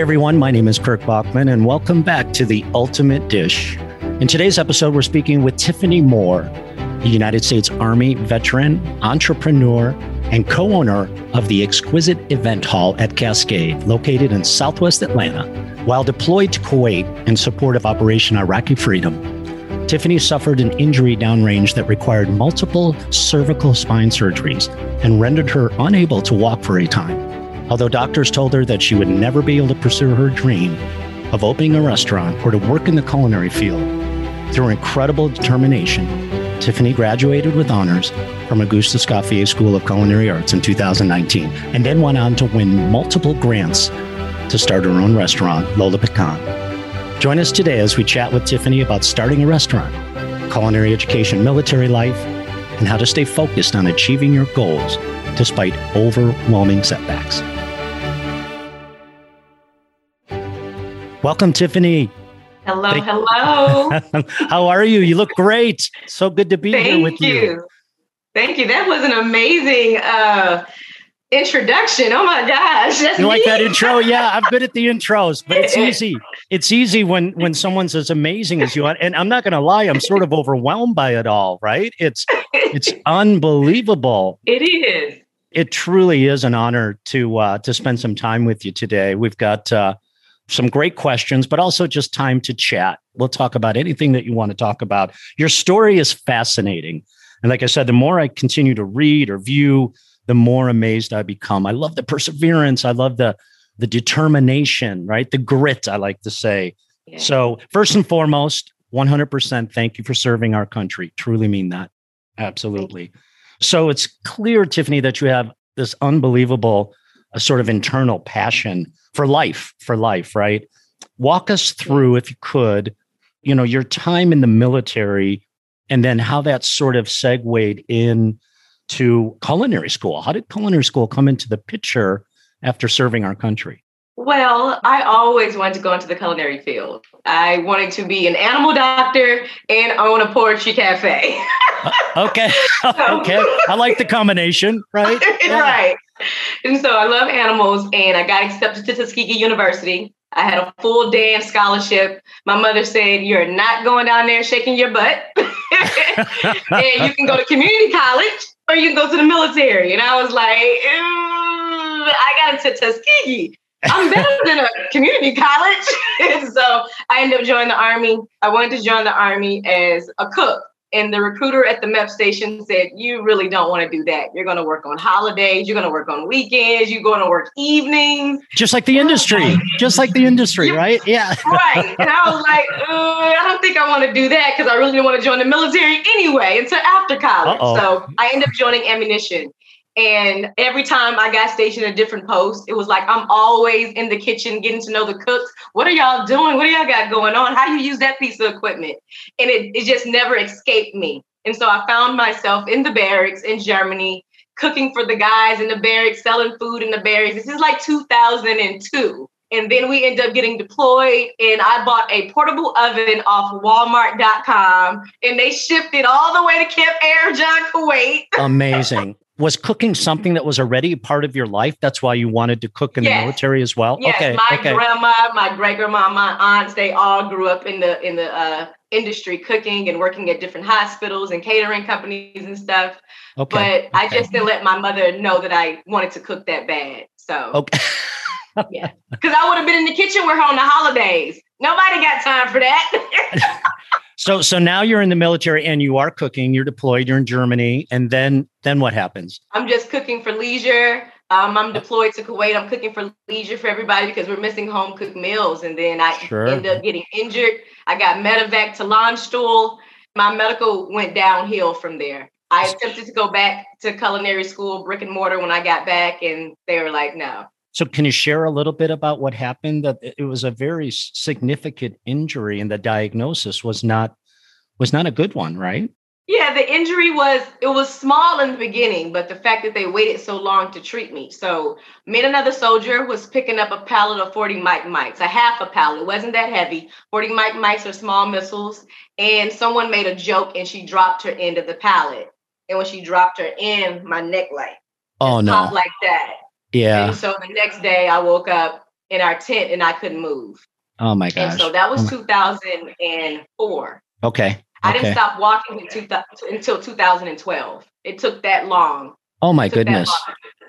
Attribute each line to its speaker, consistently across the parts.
Speaker 1: Everyone. My name is Kirk Bachman, and welcome back to The Ultimate Dish. In today's episode, we're speaking with Tiffany Moore, a United States Army veteran, entrepreneur, and co owner of the exquisite event hall at Cascade, located in southwest Atlanta. While deployed to Kuwait in support of Operation Iraqi Freedom, Tiffany suffered an injury downrange that required multiple cervical spine surgeries and rendered her unable to walk for a time. Although doctors told her that she would never be able to pursue her dream of opening a restaurant or to work in the culinary field, through incredible determination, Tiffany graduated with honors from Auguste Escoffier School of Culinary Arts in 2019 and then went on to win multiple grants to start her own restaurant, Lola Pecan. Join us today as we chat with Tiffany about starting a restaurant, culinary education, military life, and how to stay focused on achieving your goals despite overwhelming setbacks. Welcome, Tiffany.
Speaker 2: Hello, hello.
Speaker 1: How are you? You look great. So good to be
Speaker 2: Thank
Speaker 1: here with you.
Speaker 2: you. Thank you. That was an amazing uh, introduction. Oh my gosh.
Speaker 1: You like that intro? Yeah, I'm good at the intros, but it's easy. It's easy when when someone's as amazing as you are. And I'm not going to lie, I'm sort of overwhelmed by it all. Right? It's it's unbelievable.
Speaker 2: it is.
Speaker 1: It truly is an honor to uh, to spend some time with you today. We've got uh, some great questions, but also just time to chat. We'll talk about anything that you want to talk about. Your story is fascinating. And like I said, the more I continue to read or view, the more amazed I become. I love the perseverance. I love the the determination, right? The grit, I like to say.
Speaker 2: Yeah.
Speaker 1: So, first and foremost, 100% thank you for serving our country. Truly mean that. Absolutely. So, it's clear, Tiffany, that you have this unbelievable uh, sort of internal passion for life, for life, right? Walk us through, if you could, you know, your time in the military and then how that sort of segued in to culinary school. How did culinary school come into the picture after serving our country?
Speaker 2: Well, I always wanted to go into the culinary field. I wanted to be an animal doctor and own a poetry cafe.
Speaker 1: Uh, okay. okay. I like the combination, right? Yeah.
Speaker 2: right. And so I love animals and I got accepted to Tuskegee University. I had a full dance scholarship. My mother said, You're not going down there shaking your butt. and you can go to community college or you can go to the military. And I was like, "Mm, I got into Tuskegee. I'm better than a community college. so I ended up joining the Army. I wanted to join the Army as a cook. And the recruiter at the MEP station said, You really don't want to do that. You're going to work on holidays. You're going to work on weekends. You're going to work evenings.
Speaker 1: Just like the industry, just like the industry, right? Yeah.
Speaker 2: Right. And I was like, uh, I don't think I want to do that because I really didn't want to join the military anyway until after college.
Speaker 1: Uh-oh.
Speaker 2: So I ended up joining ammunition. And every time I got stationed at a different post, it was like I'm always in the kitchen getting to know the cooks. What are y'all doing? What do y'all got going on? How do you use that piece of equipment? And it, it just never escaped me. And so I found myself in the barracks in Germany, cooking for the guys in the barracks, selling food in the barracks. This is like 2002. And then we ended up getting deployed, and I bought a portable oven off Walmart.com, and they shipped it all the way to Camp Arifjan, Kuwait.
Speaker 1: Amazing. Was cooking something that was already part of your life? That's why you wanted to cook in the military as well?
Speaker 2: Yes,
Speaker 1: okay.
Speaker 2: my
Speaker 1: okay.
Speaker 2: grandma, my great grandma, my aunts, they all grew up in the in the uh, industry, cooking and working at different hospitals and catering companies and stuff.
Speaker 1: okay.
Speaker 2: But I just didn't let my mother know that I wanted to cook that bad. So
Speaker 1: Okay.
Speaker 2: yeah, because I would have been in the kitchen with her on the holidays. Nobody got time for that.
Speaker 1: So so now you're in the military and you are cooking, you're deployed, you're in Germany, and then then what happens?
Speaker 2: I'm just cooking for leisure. Um, I'm deployed to Kuwait. I'm cooking for leisure for everybody because we're missing home cooked meals. And then I
Speaker 1: Sure.
Speaker 2: end up getting injured. I got medevac to Landstuhl. My medical went downhill from there. I attempted to go back to culinary school, brick and mortar, when I got back, and they were like, no.
Speaker 1: So can you share a little bit about what happened? That it was a very significant injury and the diagnosis was not was not a good one, right?
Speaker 2: Yeah, the injury was it was small in the beginning, but the fact that they waited so long to treat me. So me and another soldier was picking up a pallet of 40 mike mikes, a half a pallet. It wasn't that heavy. 40 mike mikes are small missiles. And someone made a joke and she dropped her end of the pallet. And when she dropped her end, my neck like
Speaker 1: Oh no.
Speaker 2: like that.
Speaker 1: Yeah.
Speaker 2: And so the next day I woke up in our tent and I couldn't move.
Speaker 1: Oh my gosh.
Speaker 2: And so that was
Speaker 1: oh
Speaker 2: 2004.
Speaker 1: Okay.
Speaker 2: I
Speaker 1: okay.
Speaker 2: didn't stop walking until 2012. It took that long.
Speaker 1: Oh my goodness.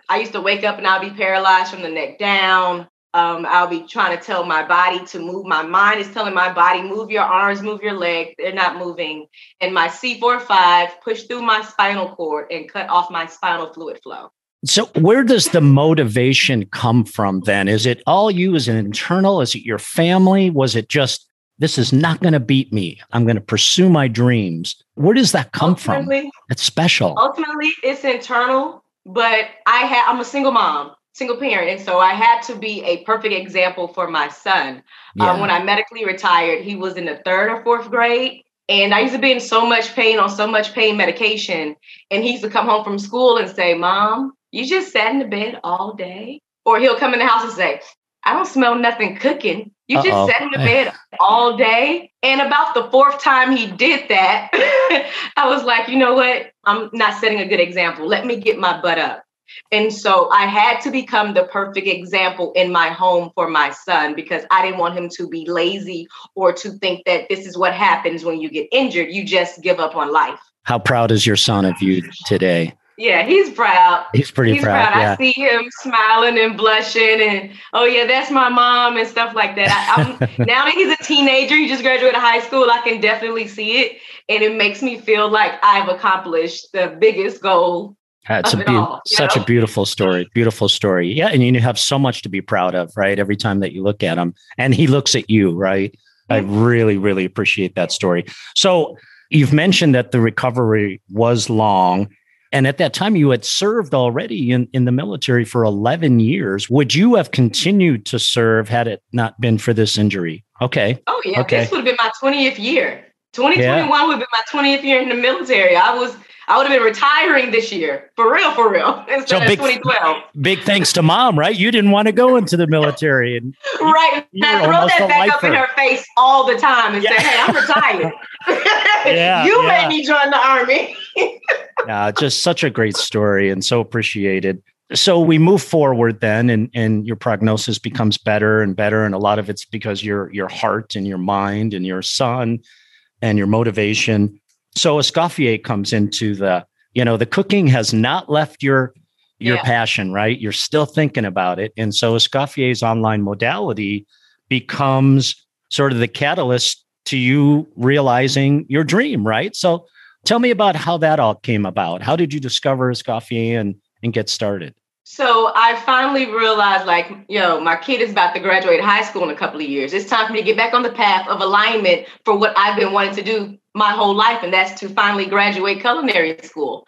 Speaker 2: I used to wake up and I'll be paralyzed from the neck down. Um, I'll be trying to tell my body to move. My mind is telling my body, move your arms, move your leg. They're not moving. And my C4-5 pushed through my spinal cord and cut off my spinal fluid flow.
Speaker 1: So, where does the motivation come from then? Is it all you? Is it internal? Is it your family? Was it just, this is not going to beat me? I'm going to pursue my dreams. Where does that come ultimately, from? It's special.
Speaker 2: Ultimately, it's internal, but I had, I'm a single mom single parent. And so I had to be a perfect example for my son. Um, yeah. Um, when I medically retired, he was in the third or fourth grade. And I used to be in so much pain on so much pain medication. And he used to come home from school and say, Mom, you just sat in the bed all day? Or he'll come in the house and say, I don't smell nothing cooking. You Uh-oh. just sat in the bed all day. And about the fourth time he did that, I was like, you know what? I'm not setting a good example. Let me get my butt up. And so I had to become the perfect example in my home for my son because I didn't want him to be lazy or to think that this is what happens when you get injured. You just give up on life.
Speaker 1: How proud is your son of you today?
Speaker 2: Yeah, he's proud.
Speaker 1: He's pretty
Speaker 2: he's
Speaker 1: proud.
Speaker 2: proud.
Speaker 1: Yeah.
Speaker 2: I see him smiling and blushing, and oh yeah, that's my mom and stuff like that. I, now that he's a teenager, he just graduated high school. I can definitely see it, and it makes me feel like I've accomplished the biggest goal
Speaker 1: it's a be- all, such know? a beautiful story. Beautiful story. Yeah. And you have so much to be proud of, right? Every time that you look at him and he looks at you, right? I really, really appreciate that story. So you've mentioned that the recovery was long. And at that time, you had served already in, in the military for 11 years. Would you have continued to serve had it not been for this injury? Okay.
Speaker 2: Oh, yeah.
Speaker 1: Okay.
Speaker 2: This would have been my 20th year. 2021 yeah. would be my 20th year in the military. I was I would have been retiring this year, for real, for real, instead so big, 2012.
Speaker 1: Big thanks to mom, right? You didn't want to go into the military, and
Speaker 2: right. I throw that back up in her face all the time and yeah. say, "Hey, I'm retired. yeah, you yeah. made me join the army."
Speaker 1: yeah, just such a great story, and so appreciated. So we move forward then, and and your prognosis becomes better and better, and a lot of it's because your your heart and your mind and your son and your motivation so Escoffier comes into the, you know, the cooking has not left your your yeah. passion, right? You're still thinking about it. And so Escoffier's online modality becomes sort of the catalyst to you realizing your dream, right? So tell me about how that all came about. How did you discover Escoffier and, and get started?
Speaker 2: So I finally realized, like, yo, my kid is about to graduate high school in a couple of years. It's time for me to get back on the path of alignment for what I've been wanting to do my whole life, and that's to finally graduate culinary school.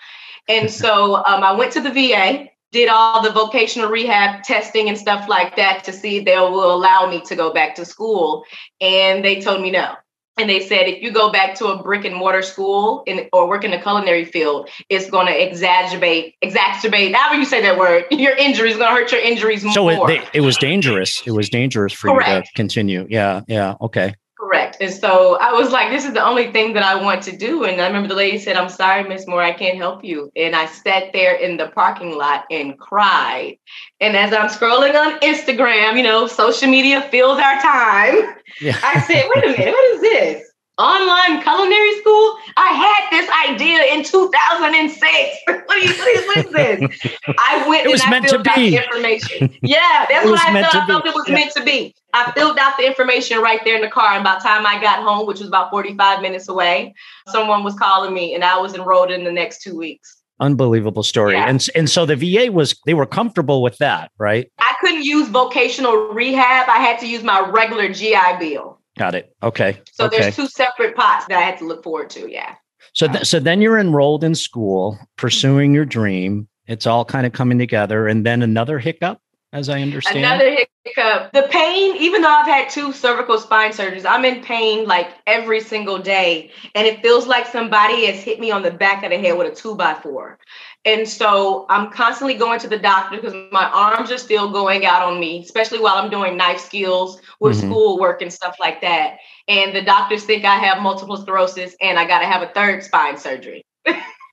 Speaker 2: And so um, I went to the VA, did all the vocational rehab testing and stuff like that to see if they will allow me to go back to school. And they told me no. And they said if you go back to a brick and mortar school in, or work in the culinary field, it's going to exacerbate, exacerbate. However you say that word, your injuries going to hurt your injuries
Speaker 1: so
Speaker 2: more.
Speaker 1: So it, it was dangerous. It was dangerous for Correct. you to continue. Yeah, yeah, okay.
Speaker 2: Correct. And so I was like, this is the only thing that I want to do. And I remember the lady said, I'm sorry, Miss Moore, I can't help you. And I sat there in the parking lot and cried. And as I'm scrolling on Instagram, you know, social media fills our time. Yeah. I said, wait a minute, what is this? Online culinary school. I had this idea in 2006. what, is, what, is, what is this? I went and I filled out the information. Yeah, that's what I thought. I felt it was yeah. meant to be. I filled out the information right there in the car. And by the time I got home, which was about 45 minutes away, someone was calling me and I was enrolled in the next two weeks.
Speaker 1: Unbelievable story. Yeah. And, and so the VA was, they were comfortable with that, right?
Speaker 2: I couldn't use vocational rehab. I had to use my regular GI Bill.
Speaker 1: Got it. Okay.
Speaker 2: So
Speaker 1: okay.
Speaker 2: there's two separate pots that I had to look forward to. Yeah.
Speaker 1: So, th- so then you're enrolled in school, pursuing your dream. It's all kind of coming together, and then another hiccup, as I understand.
Speaker 2: Another hiccup. The pain, even though I've had two cervical spine surgeries, I'm in pain like every single day, and it feels like somebody has hit me on the back of the head with a two by four. And so I'm constantly going to the doctor because my arms are still going out on me, especially while I'm doing knife skills with mm-hmm. schoolwork and stuff like that. And the doctors think I have multiple sclerosis and I got to have a third spine surgery.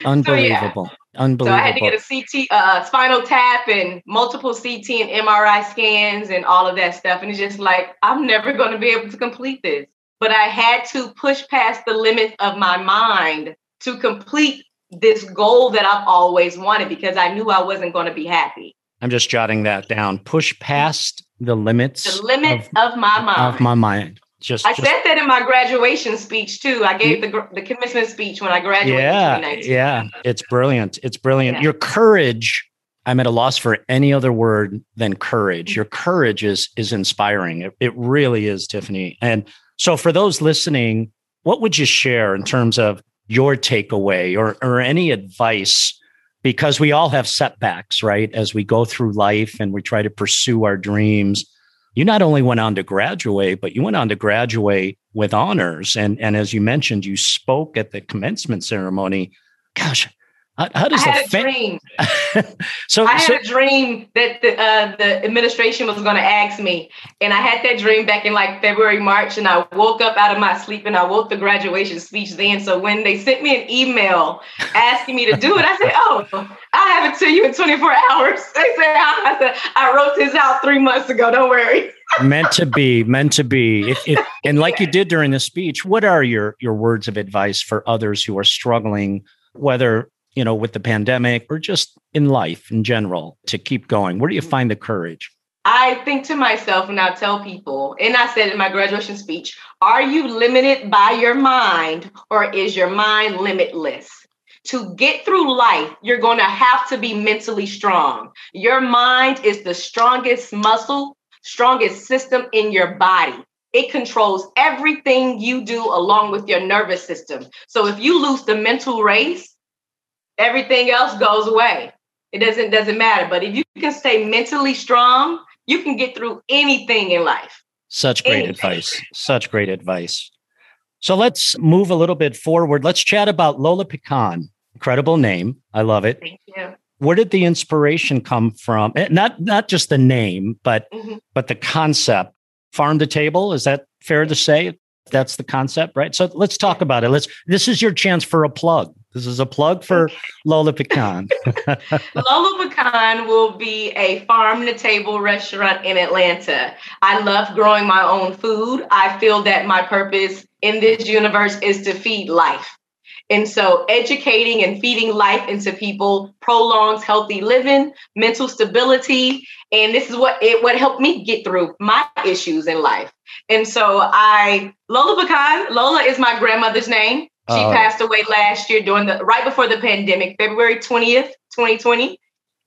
Speaker 1: Unbelievable. so, Unbelievable.
Speaker 2: So I had to get a CT, uh, spinal tap, and multiple CT and MRI scans, and all of that stuff. And it's just like I'm never going to be able to complete this. But I had to push past the limits of my mind to complete this goal that I've always wanted because I knew I wasn't going to be happy.
Speaker 1: I'm just jotting that down. Push past the limits.
Speaker 2: The limits of, of my mind.
Speaker 1: Of my mind. Just,
Speaker 2: I
Speaker 1: just,
Speaker 2: said that in my graduation speech too. I gave the the commencement speech when I graduated.
Speaker 1: Yeah, yeah, it's brilliant. It's brilliant. Yeah. Your courage. I'm at a loss for any other word than courage. Your courage is is inspiring. It, it really is, Tiffany. And so, for those listening, what would you share in terms of your takeaway or or any advice? Because we all have setbacks, right? As we go through life and we try to pursue our dreams you not only went on to graduate, but you went on to graduate with honors. And, and as you mentioned, you spoke at the commencement ceremony. Gosh, how, how does
Speaker 2: I had
Speaker 1: a
Speaker 2: dream. so I had so, a dream that the uh, the administration was going to ask me, and I had that dream back in like February, March, and I woke up out of my sleep and I woke the graduation speech then. So when they sent me an email asking me to do it, I said, "Oh, I have it to you in 24 hours." They said, "I said I wrote this out three months ago. Don't worry."
Speaker 1: meant to be, meant to be. If, if, and like you did during the speech, what are your your words of advice for others who are struggling, whether you know, with the pandemic or just in life in general to keep going? Where do you mm-hmm. find the courage?
Speaker 2: I think to myself and I tell people, and I said in my graduation speech, are you limited by your mind or is your mind limitless? To get through life, you're going to have to be mentally strong. Your mind is the strongest muscle, strongest system in your body. It controls everything you do along with your nervous system. So if you lose the mental race, everything else goes away. It doesn't doesn't matter. But if you can stay mentally strong, you can get through anything in life.
Speaker 1: Such great anything. advice. Such great advice. So let's move a little bit forward. Let's chat about Lola Pecan. Incredible name. I love it.
Speaker 2: Thank you.
Speaker 1: Where did the inspiration come from? Eh, not not just the name, but mm-hmm. but the concept. Farm to table, is that fair to say? That's the concept, right? So let's talk about it. Let's this is your chance for a plug. This is a plug for Lola Pecan.
Speaker 2: Lola Pecan will be a farm to table restaurant in Atlanta. I love growing my own food. I feel that my purpose in this universe is to feed life. And so educating and feeding life into people prolongs healthy living, mental stability, and this is what it what helped me get through my issues in life. And so I Lola Pecan, Lola is my grandmother's name. She uh, passed away last year during the right before the pandemic, February 20th, 2020.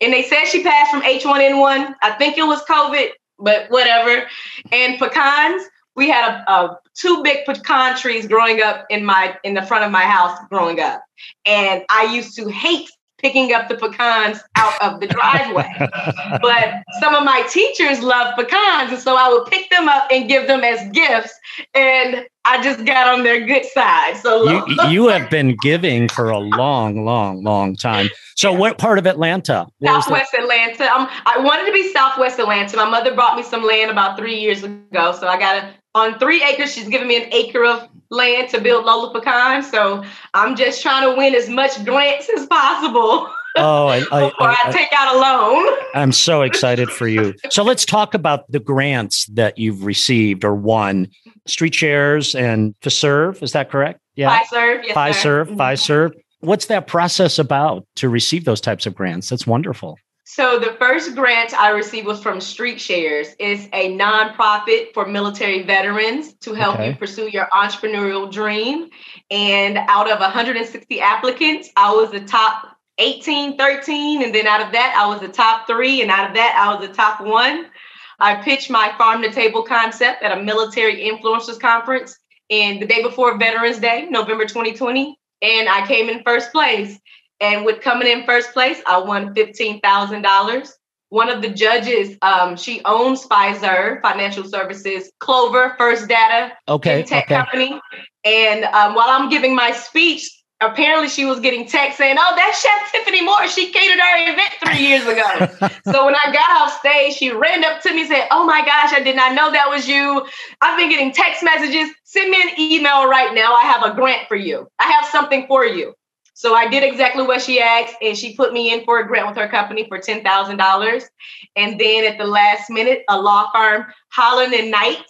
Speaker 2: And they said she passed from H1N1. I think it was COVID, but whatever. And pecans, we had a, a, two big pecan trees growing up in my in the front of my house growing up. And I used to hate picking up the pecans out of the driveway. but some of my teachers love pecans. And so I would pick them up and give them as gifts. And I just got on their good side. So
Speaker 1: you, you have been giving for a long, long, long time. So what part of Atlanta?
Speaker 2: Southwest Atlanta. Um, I wanted to be Southwest Atlanta. My mother brought me some land about three years ago. So I got a, on three acres. She's giving me an acre of land to build Lola Pecan. So I'm just trying to win as much grants as possible.
Speaker 1: Oh, I,
Speaker 2: I, before I, I, take out a loan.
Speaker 1: I'm so excited for you. So let's talk about the grants that you've received or won. Street Shares and FISERV, is that correct?
Speaker 2: Yeah. FISERV, yes,
Speaker 1: FISERV, mm-hmm. FISERV. What's that process about to receive those types of grants? That's wonderful.
Speaker 2: So the first grant I received was from Street Shares. It's a nonprofit for military veterans to help okay. you pursue your entrepreneurial dream. And out of 160 applicants, I was the top 18, 13. And then out of that, I was the top three. And out of that, I was the top one. I pitched my farm to table concept at a military influencers conference in the day before Veterans Day, November 2020. And I came in first place. And with coming in first place, I won $15,000. One of the judges, um, she owns Fiserv Financial Services, Clover First Data,
Speaker 1: okay,
Speaker 2: tech
Speaker 1: okay.
Speaker 2: company. And um, while I'm giving my speech, apparently she was getting text saying, "Oh, that's Chef Tiffany Moore. She catered our event three years ago." so when I got off stage, she ran up to me and said, "Oh my gosh, I did not know that was you. I've been getting text messages. Send me an email right now. I have a grant for you. I have something for you." So I did exactly what she asked, and she put me in for a grant with her company for ten thousand dollars. And then at the last minute, a law firm, Holland and Knight,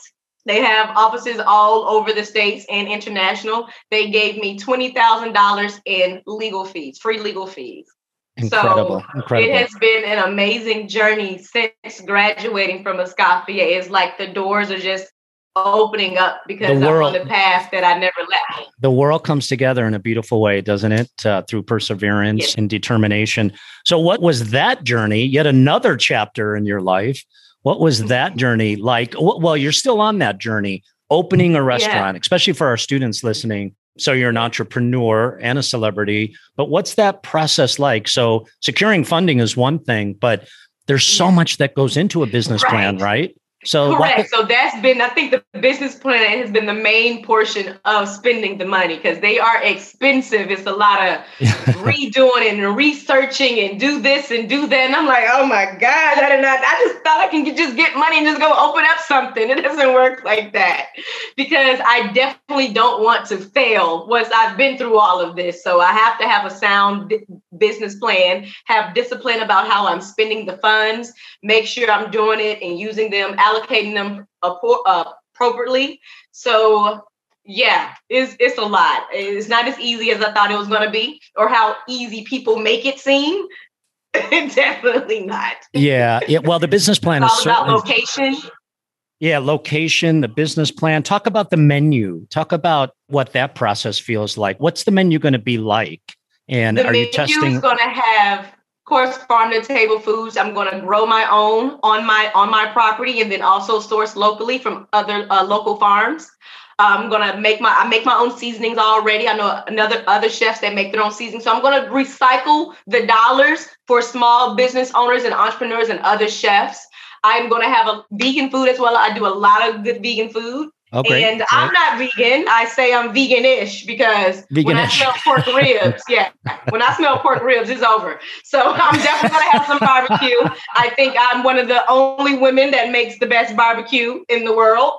Speaker 2: they have offices all over the states and international. They gave me twenty thousand dollars in legal fees, free legal fees.
Speaker 1: Incredible.
Speaker 2: So
Speaker 1: Incredible.
Speaker 2: it has been an amazing journey since graduating from Escoffier. It's like the doors are just opening up because
Speaker 1: The world-
Speaker 2: I'm on the path that I never left.
Speaker 1: the world comes together in a beautiful way, doesn't it? Uh, through perseverance
Speaker 2: Yes.
Speaker 1: and determination. So, what was that journey? Yet another chapter in your life. What was that journey like? Well, you're still on that journey, opening a restaurant, especially for our students listening. So, you're an entrepreneur and a celebrity, but what's that process like? So, securing funding is one thing, but there's so much that goes into a business plan, right? So,
Speaker 2: Correct. So that's been, I think the business plan has been the main portion of spending the money because they are expensive. It's a lot of redoing and researching and do this and do that. And I'm like, oh my God, I did not, I just thought I can just get money and just go open up something. It doesn't work like that because I definitely don't want to fail once I've been through all of this. So I have to have a sound business plan, have discipline about how I'm spending the funds, make sure I'm doing it and using them, allocating them uh, appropriately. So yeah, it's it's a lot. It's not as easy as I thought it was going to be, or how easy people make it seem. Definitely not.
Speaker 1: yeah, yeah. Well, the business plan
Speaker 2: It's
Speaker 1: is
Speaker 2: all about location.
Speaker 1: Yeah, location, the business plan. Talk about the menu. Talk about what that process feels like. What's the menu going to be like? And
Speaker 2: The
Speaker 1: are you testing?
Speaker 2: is going to have, course, farm to table foods. I'm going to grow my own on my on my property, and then also source locally from other uh, local farms. I'm gonna make my I make my own seasonings already. I know another other chefs that make their own seasonings. So I'm gonna recycle the dollars for small business owners and entrepreneurs and other chefs. I'm gonna have a vegan food as well. I do a lot of good vegan food.
Speaker 1: Oh, great.
Speaker 2: And I'm not vegan. I say I'm vegan-ish because when I smell pork ribs, yeah, when I smell pork ribs, it's over. So I'm definitely gonna have some barbecue. I think I'm one of the only women that makes the best barbecue in the world.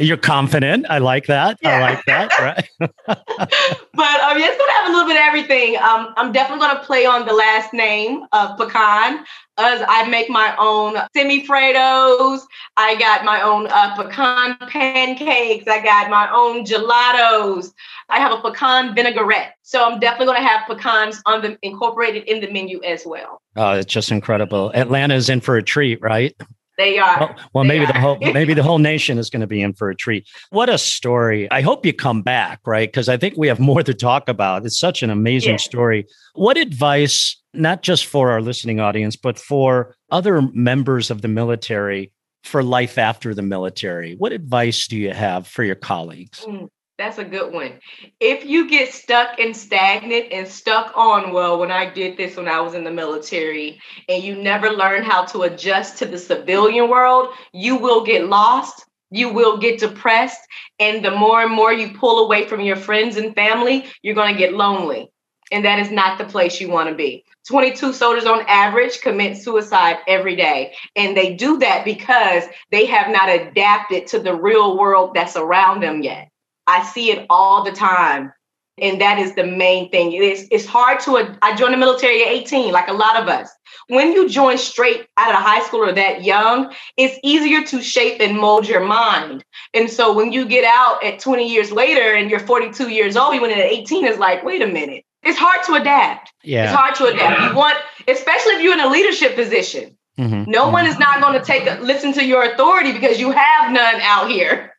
Speaker 1: You're confident. I like that. I like that. Right.
Speaker 2: but um, yeah, it's gonna have a little bit of everything. Um, I'm definitely gonna play on the last name of pecan. As I make my own semifreddos, I got my own uh, pecan pancakes. I got my own gelatos. I have a pecan vinaigrette. So I'm definitely gonna have pecans on the incorporated in the menu as well.
Speaker 1: Oh, it's just incredible. Atlanta's in for a treat, right?
Speaker 2: They are.
Speaker 1: Well, well
Speaker 2: They
Speaker 1: maybe the whole maybe the whole nation is going to be in for a treat. What a story! I hope you come back, right? Because I think we have more to talk about. It's such an amazing
Speaker 2: Yeah.
Speaker 1: story. What advice, not just for our listening audience, but for other members of the military for life after the military? What advice do you have for your colleagues?
Speaker 2: Mm, That's a good one. If you get stuck and stagnant and stuck on, well, when I did this when I was in the military, and you never learn how to adjust to the civilian world, you will get lost. You will get depressed. And the more and more you pull away from your friends and family, you're going to get lonely. And that is not the place you want to be. 22 soldiers on average commit suicide every day. And they do that because they have not adapted to the real world that's around them yet. I see it all the time. And that is the main thing. It is, it's hard to, I joined the military at 18, like a lot of us. When you join straight out of high school or that young, it's easier to shape and mold your mind. And so when you get out at 20 years later and you're 42 years old, you went in at 18, it's like, wait a minute. It's hard to adapt.
Speaker 1: Yeah.
Speaker 2: It's hard to adapt. You want, especially if you're in a leadership position.
Speaker 1: Mhm.
Speaker 2: No one is not going to take a, listen to your authority because you have none out here.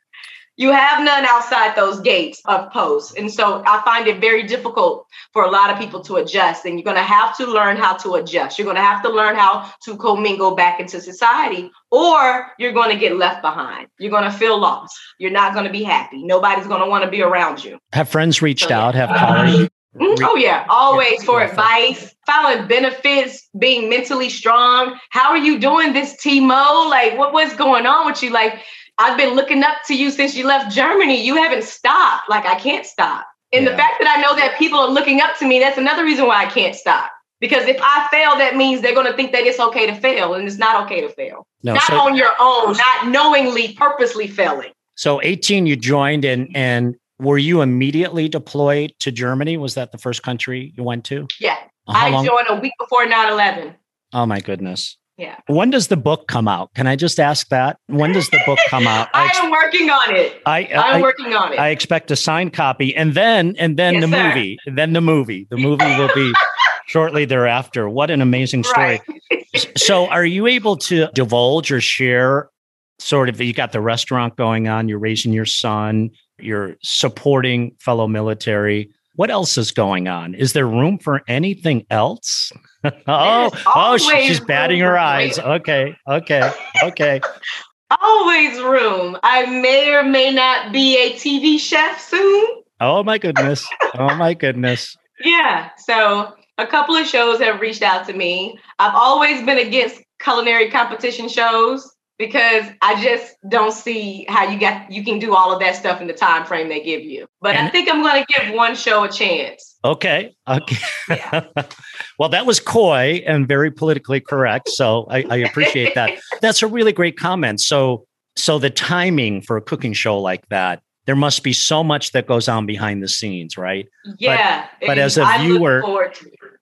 Speaker 2: You have none outside those gates of posts. And so I find it very difficult for a lot of people to adjust. And you're going to have to learn how to adjust. You're going to have to learn how to commingle back into society, or you're going to get left behind. You're going to feel lost. You're not going to be happy. Nobody's going to want to be around you.
Speaker 1: Have friends reached
Speaker 2: So, yeah.
Speaker 1: out? Have colleagues?
Speaker 2: Mm, Oh yeah, always
Speaker 1: Yeah.
Speaker 2: for advice, filing benefits, being mentally strong. How are you doing this, Tifmo? Like, what what's going on with you? Like, I've been looking up to you since you left Germany. You haven't stopped. Like, I can't stop. And
Speaker 1: Yeah.
Speaker 2: the fact that I know that people are looking up to me, that's another reason why I can't stop. Because if I fail, that means they're going to think that it's okay to fail, and it's not okay to fail.
Speaker 1: No.
Speaker 2: not
Speaker 1: So,
Speaker 2: on your own, not knowingly, purposely failing.
Speaker 1: so 18, you joined, and and were you immediately deployed to Germany? Was that the first country you went to?
Speaker 2: Yeah. Uh, how I long? joined a week before 9 11.
Speaker 1: Oh, my goodness.
Speaker 2: Yeah.
Speaker 1: When does the book come out? Can I just ask that? When does the book come out?
Speaker 2: I, I am working on it. I, I am working on it.
Speaker 1: I expect a signed copy, and then and then yes, the sir. movie, then the movie. The movie will be shortly thereafter. What an amazing story! Right. so, are you able to divulge or share? Sort of, you got the restaurant going on. You're raising your son. You're supporting fellow military. What else is going on? Is there room for anything else? oh, oh, she's batting her eyes. Okay, okay, okay.
Speaker 2: always room. I may or may not be a TV chef soon.
Speaker 1: Oh my goodness. Oh my goodness.
Speaker 2: yeah. So a couple of shows have reached out to me. I've always been against culinary competition shows because I just don't see how you got you can do all of that stuff in the time frame they give you. But and I think I'm going to give one show a chance.
Speaker 1: Okay. Okay. Yeah. well, that was coy and very politically correct. So I, I appreciate that. That's a really great comment. So so the timing for a cooking show like that, there must be so much that goes on behind the scenes, right?
Speaker 2: Yeah.
Speaker 1: But, but as a
Speaker 2: I
Speaker 1: viewer,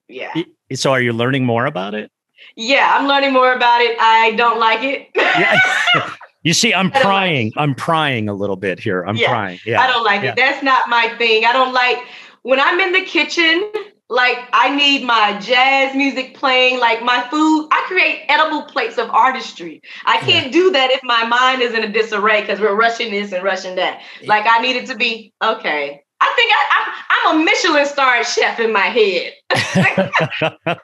Speaker 2: yeah.
Speaker 1: So are you learning more about it?
Speaker 2: Yeah, I'm learning more about it. I don't like it. yeah.
Speaker 1: You see, I'm prying. Like I'm prying a little bit here. I'm
Speaker 2: yeah.
Speaker 1: prying. Yeah.
Speaker 2: I don't like yeah. it. That's not my thing. I don't like when I'm in the kitchen, like I need my jazz music playing, like my food. I create edible plates of artistry. I can't yeah. do that if my mind is in a disarray because we're rushing this and rushing that. Like I need it to be okay. I think I, am a Michelin star chef in my head.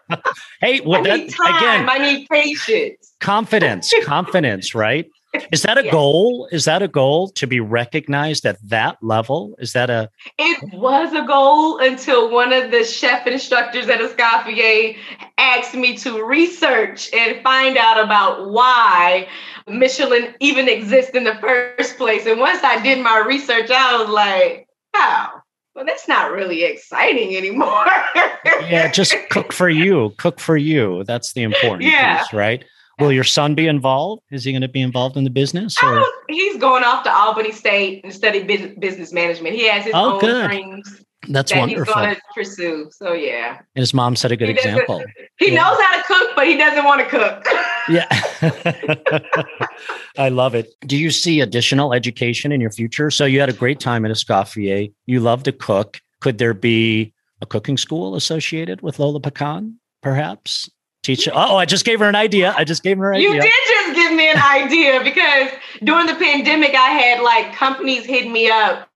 Speaker 1: hey, well,
Speaker 2: I need time. again, I need patience.
Speaker 1: Confidence, confidence, right? Is that a yeah. goal? Is that a goal to be recognized at that level? Is that a?
Speaker 2: It was a goal until one of the chef instructors at Escoffier asked me to research and find out about why Michelin even exists in the first place. And once I did my research, I was like, wow, well, that's not really exciting anymore.
Speaker 1: yeah, just cook for you. Cook for you. That's the important yeah. piece, right? Will your son be involved? Is he going to be involved in the business? Or?
Speaker 2: Oh, he's going off to Albany State and study business management. He has his oh, own good. dreams.
Speaker 1: That's that wonderful.
Speaker 2: He's going to pursue. So yeah.
Speaker 1: And his mom set a good
Speaker 2: he
Speaker 1: example.
Speaker 2: He yeah. knows how to cook, but he doesn't want to cook.
Speaker 1: yeah. I love it. Do you see additional education in your future? So you had a great time at Escoffier. You love to cook. Could there be a cooking school associated with Lola Pecan, perhaps? Teach. Oh, I just gave her an idea. I just gave her an idea.
Speaker 2: You did just give me an idea because during the pandemic, I had like companies hit me up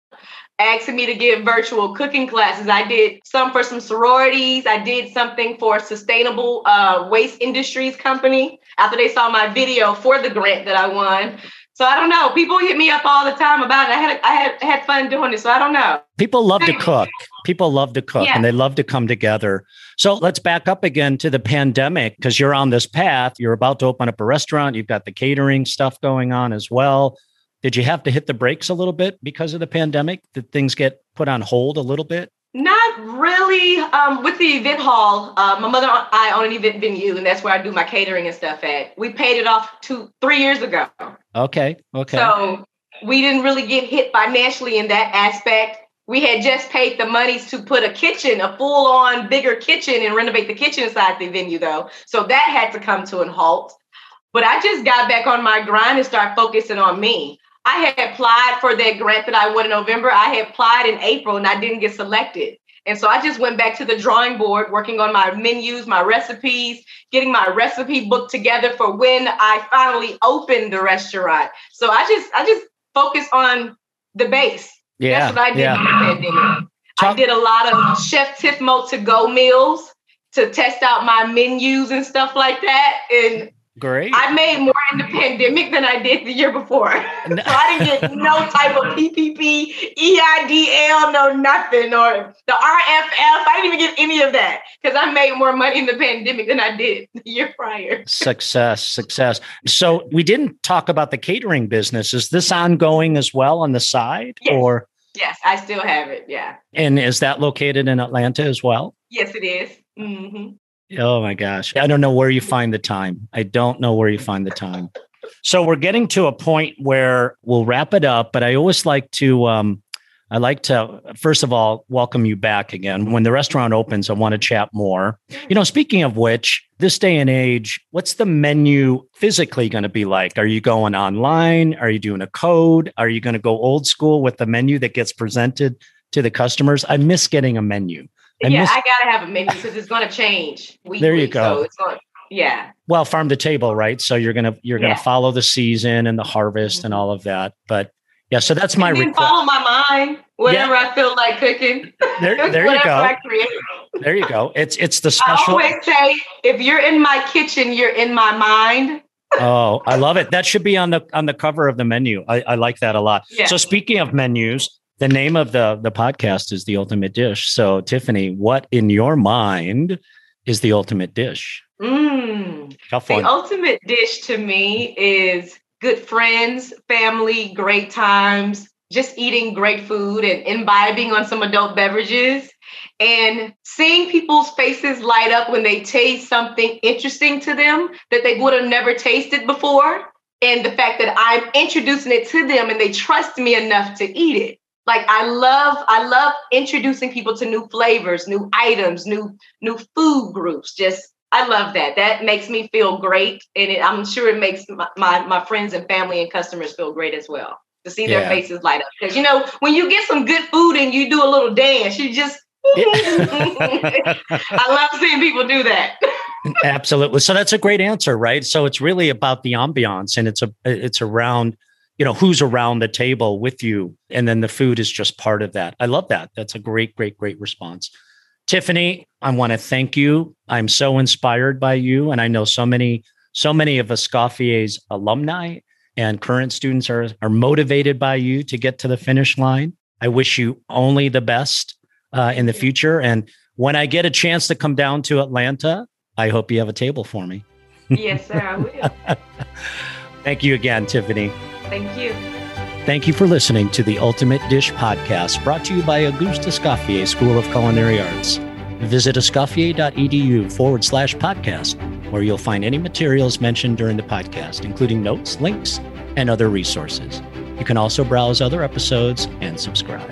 Speaker 2: asking me to give virtual cooking classes. I did some for some sororities. I did something for a sustainable uh, waste industries company after they saw my video for the grant that I won. So I don't know. People hit me up all the time about it. I had I had had fun doing it. So I don't know.
Speaker 1: People love to cook. People love to cook yeah. and they love to come together. So let's back up again to the pandemic because you're on this path. You're about to open up a restaurant. You've got the catering stuff going on as well. Did you have to hit the brakes a little bit because of the pandemic? Did things get put on hold a little bit?
Speaker 2: Not really. Um, with the event hall, uh, my mother and I own an event venue, and that's where I do my catering and stuff at. We paid it off two, three years ago.
Speaker 1: Okay. Okay.
Speaker 2: So we didn't really get hit financially in that aspect. We had just paid the monies to put a kitchen, a full on bigger kitchen, and renovate the kitchen inside the venue, though. So that had to come to a halt. But I just got back on my grind and start focusing on me. I had applied for that grant that I won in November. I had applied in April and I didn't get selected. And so I just went back to the drawing board, working on my menus, my recipes, getting my recipe book together for when I finally opened the restaurant. So I just I just focused on the base. Yeah, That's what I did yeah. in the pandemic. I did a lot of Chef Tifmo to go meals to test out my menus and stuff like that. And
Speaker 1: Great.
Speaker 2: I made more in the pandemic than I did the year before. so I didn't get no type of PPP, EIDL, no nothing, or the RRF. I didn't even get any of that because I made more money in the pandemic than I did the year prior.
Speaker 1: success, success. So we didn't talk about the catering business. Is this ongoing as well on the side,
Speaker 2: yes.
Speaker 1: or?
Speaker 2: Yes, I still have it. Yeah.
Speaker 1: And is that located in Atlanta as well?
Speaker 2: Yes, it is. Mm-hmm.
Speaker 1: Oh my gosh. I don't know where you find the time. I don't know where you find the time. So we're getting to a point where we'll wrap it up, but I always like to um, I'd like to, first of all, welcome you back again. When the restaurant opens, I want to chat more. You know, speaking of which, this day and age, what's the menu physically going to be like? Are you going online? Are you doing a code? Are you going to go old school with the menu that gets presented to the customers? I miss getting a menu.
Speaker 2: I yeah, miss- I got to have a menu because it's going to change. Weekly,
Speaker 1: there you go.
Speaker 2: So going, yeah.
Speaker 1: Well, farm to table, right? So you're gonna you're gonna yeah. follow the season and the harvest mm-hmm. and all of that. But yeah, so that's my
Speaker 2: request. Follow my mind. Whatever yeah. I feel like cooking.
Speaker 1: There, there you go. There you go. It's it's the special.
Speaker 2: I always say, if you're in my kitchen, you're in my mind.
Speaker 1: oh, I love it. That should be on the on the cover of the menu. I, I like that a lot. Yeah. So speaking of menus, the name of the the podcast is the ultimate dish. So Tiffany, what in your mind is the ultimate dish?
Speaker 2: Mm, the ultimate dish to me is good friends, family, great times, just eating great food and imbibing on some adult beverages and seeing people's faces light up when they taste something interesting to them that they would have never tasted before. And the fact that I'm introducing it to them and they trust me enough to eat it. Like I love, I love introducing people to new flavors, new items, new new food groups. Just I love that. That makes me feel great, and it, I'm sure it makes my, my, my friends and family and customers feel great as well to see their faces light up. Because you know, when you get some good food and you do a little dance, you just I love seeing people do that.
Speaker 1: Absolutely. So that's a great answer, right? So it's really about the ambiance, and it's a it's around you know who's around the table with you, and then the food is just part of that. I love that. That's a great, great, great response. Tiffany, I want to thank you. I'm so inspired by you. And I know so many, so many of Escoffier's alumni and current students are, are motivated by you to get to the finish line. I wish you only the best uh, in the future. And when I get a chance to come down to Atlanta, I hope you have a table for me.
Speaker 2: Yes, sir, I will.
Speaker 1: Thank you again, Tiffany.
Speaker 2: Thank you.
Speaker 1: Thank you for listening to the Ultimate Dish podcast brought to you by Auguste Escoffier School of Culinary Arts. Visit escoffier.edu forward slash podcast, where you'll find any materials mentioned during the podcast, including notes, links, and other resources. You can also browse other episodes and subscribe.